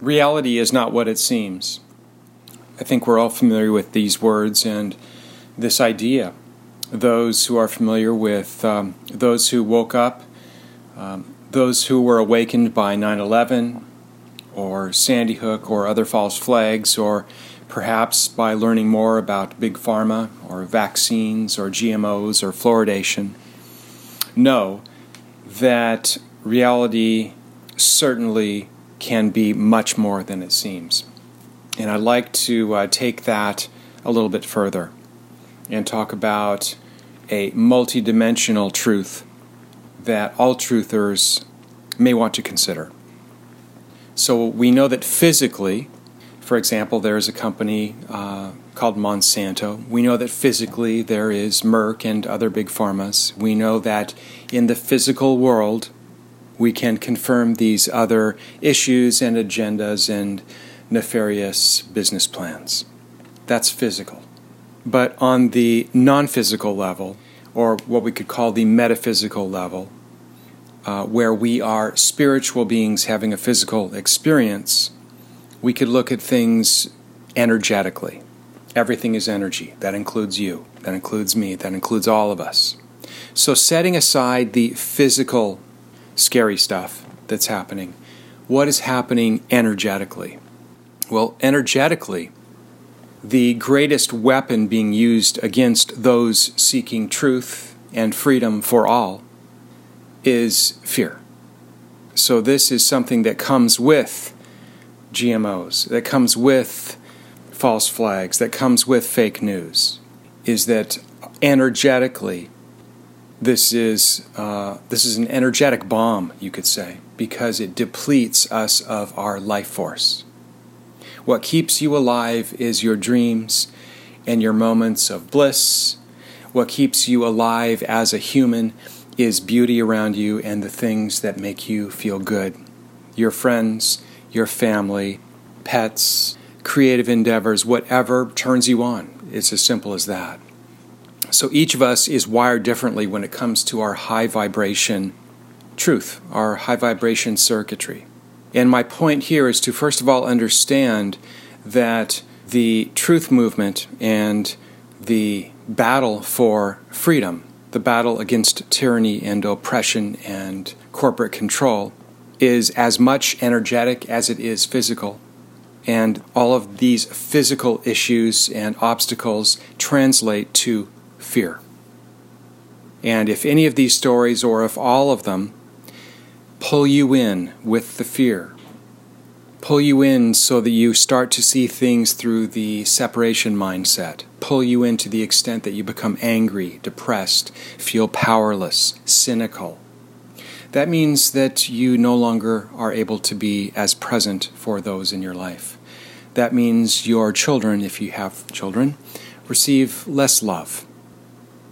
Reality is not what it seems. I think we're all familiar with these words and this idea. Those who are familiar with um, those who woke up, um, those who were awakened by 9 11 or Sandy Hook or other false flags, or perhaps by learning more about big pharma or vaccines or GMOs or fluoridation, know that reality certainly can be much more than it seems. And I'd like to uh, take that a little bit further and talk about a multidimensional truth that all truthers may want to consider. So we know that physically, for example, there is a company uh, called Monsanto. We know that physically there is Merck and other big pharmas. We know that in the physical world, we can confirm these other issues and agendas and nefarious business plans. That's physical. But on the non physical level, or what we could call the metaphysical level, uh, where we are spiritual beings having a physical experience, we could look at things energetically. Everything is energy. That includes you, that includes me, that includes all of us. So, setting aside the physical scary stuff that's happening. What is happening energetically? Well, energetically, the greatest weapon being used against those seeking truth and freedom for all is fear. So, this is something that comes with GMOs, that comes with false flags, that comes with fake news, is that energetically this is uh, this is an energetic bomb, you could say, because it depletes us of our life force. What keeps you alive is your dreams and your moments of bliss. What keeps you alive as a human is beauty around you and the things that make you feel good. Your friends, your family, pets, creative endeavors, whatever turns you on. It's as simple as that. So each of us is wired differently when it comes to our high vibration truth, our high vibration circuitry. And my point here is to first of all understand that the truth movement and the battle for freedom, the battle against tyranny and oppression and corporate control, is as much energetic as it is physical. And all of these physical issues and obstacles translate to fear. And if any of these stories, or if all of them, pull you in with the fear, pull you in so that you start to see things through the separation mindset, pull you in to the extent that you become angry, depressed, feel powerless, cynical. That means that you no longer are able to be as present for those in your life. That means your children, if you have children, receive less love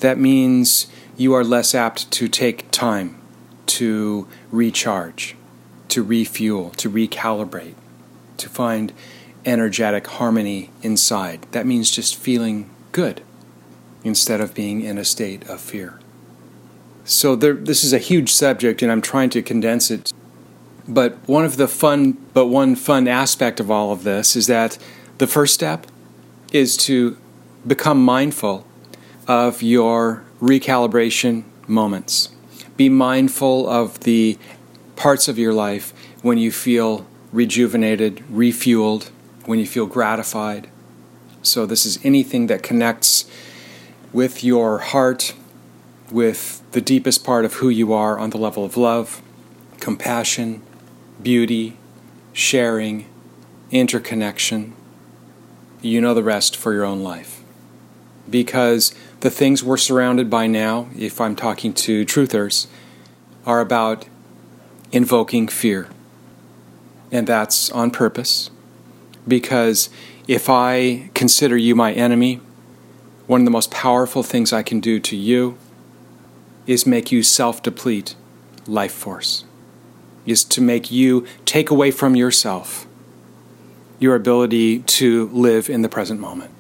that means you are less apt to take time to recharge, to refuel, to recalibrate, to find energetic harmony inside. That means just feeling good instead of being in a state of fear. So there, this is a huge subject, and I'm trying to condense it. But one of the fun, but one fun aspect of all of this is that the first step is to become mindful of your recalibration moments. Be mindful of the parts of your life when you feel rejuvenated, refueled, when you feel gratified. So, this is anything that connects with your heart, with the deepest part of who you are on the level of love, compassion, beauty, sharing, interconnection. You know the rest for your own life. Because the things we're surrounded by now, if I'm talking to truthers, are about invoking fear. And that's on purpose. Because if I consider you my enemy, one of the most powerful things I can do to you is make you self deplete life force, is to make you take away from yourself your ability to live in the present moment.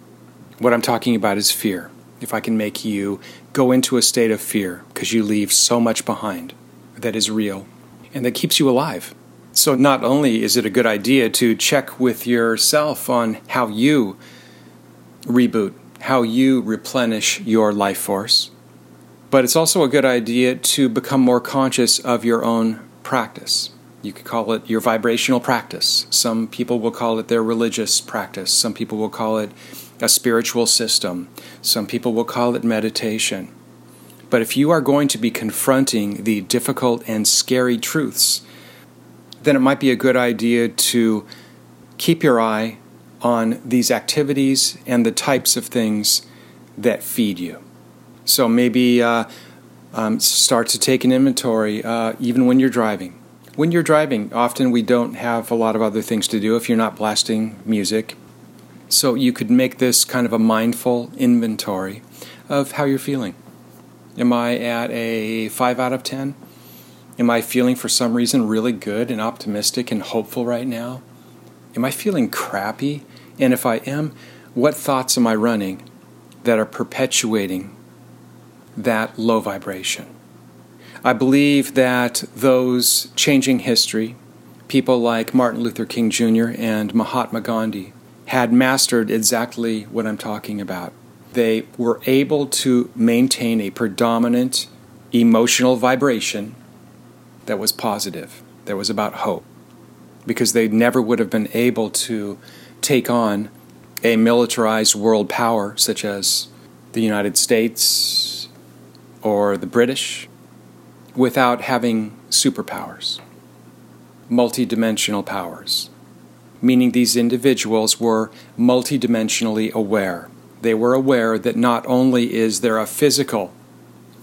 What I'm talking about is fear if I can make you go into a state of fear because you leave so much behind that is real and that keeps you alive. So, not only is it a good idea to check with yourself on how you reboot, how you replenish your life force, but it's also a good idea to become more conscious of your own practice. You could call it your vibrational practice. Some people will call it their religious practice. Some people will call it a spiritual system. Some people will call it meditation. But if you are going to be confronting the difficult and scary truths then it might be a good idea to keep your eye on these activities and the types of things that feed you. So maybe uh, um, start to take an inventory uh, even when you're driving. When you're driving, often we don't have a lot of other things to do if you're not blasting music. So you could make this kind of a mindful inventory of how you're feeling. Am I at a 5 out of 10? Am I feeling for some reason really good and optimistic and hopeful right now? Am I feeling crappy? And if I am, what thoughts am I running that are perpetuating that low vibration? I believe that those changing history, people like Martin Luther King Jr. and Mahatma Gandhi, had mastered exactly what I'm talking about. They were able to maintain a predominant emotional vibration that was positive, that was about hope, because they never would have been able to take on a militarized world power such as the United States or the British without having superpowers, multidimensional powers, meaning these individuals were multidimensionally aware. They were aware that not only is there a physical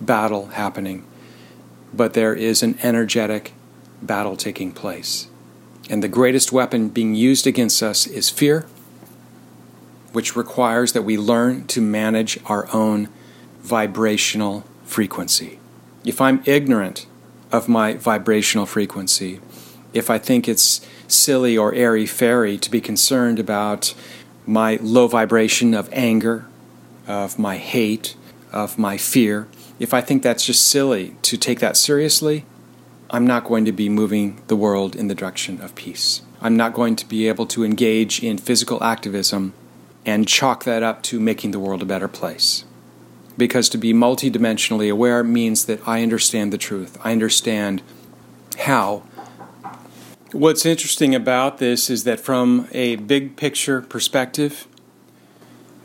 battle happening, but there is an energetic battle taking place. And the greatest weapon being used against us is fear, which requires that we learn to manage our own vibrational frequency. If I'm ignorant of my vibrational frequency, if I think it's silly or airy fairy to be concerned about my low vibration of anger, of my hate, of my fear, if I think that's just silly to take that seriously, I'm not going to be moving the world in the direction of peace. I'm not going to be able to engage in physical activism and chalk that up to making the world a better place. Because to be multidimensionally aware means that I understand the truth. I understand how. What's interesting about this is that from a big picture perspective,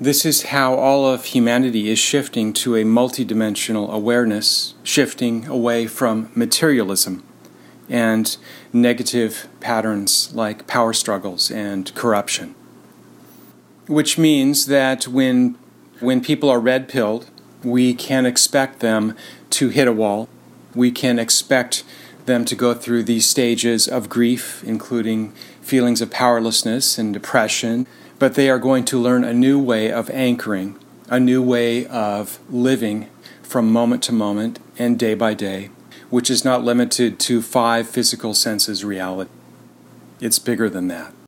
this is how all of humanity is shifting to a multidimensional awareness, shifting away from materialism and negative patterns like power struggles and corruption. Which means that when, when people are red pilled, we can expect them to hit a wall. We can expect them to go through these stages of grief, including feelings of powerlessness and depression but they are going to learn a new way of anchoring, a new way of living from moment to moment and day by day, which is not limited to five physical senses reality. It's bigger than that.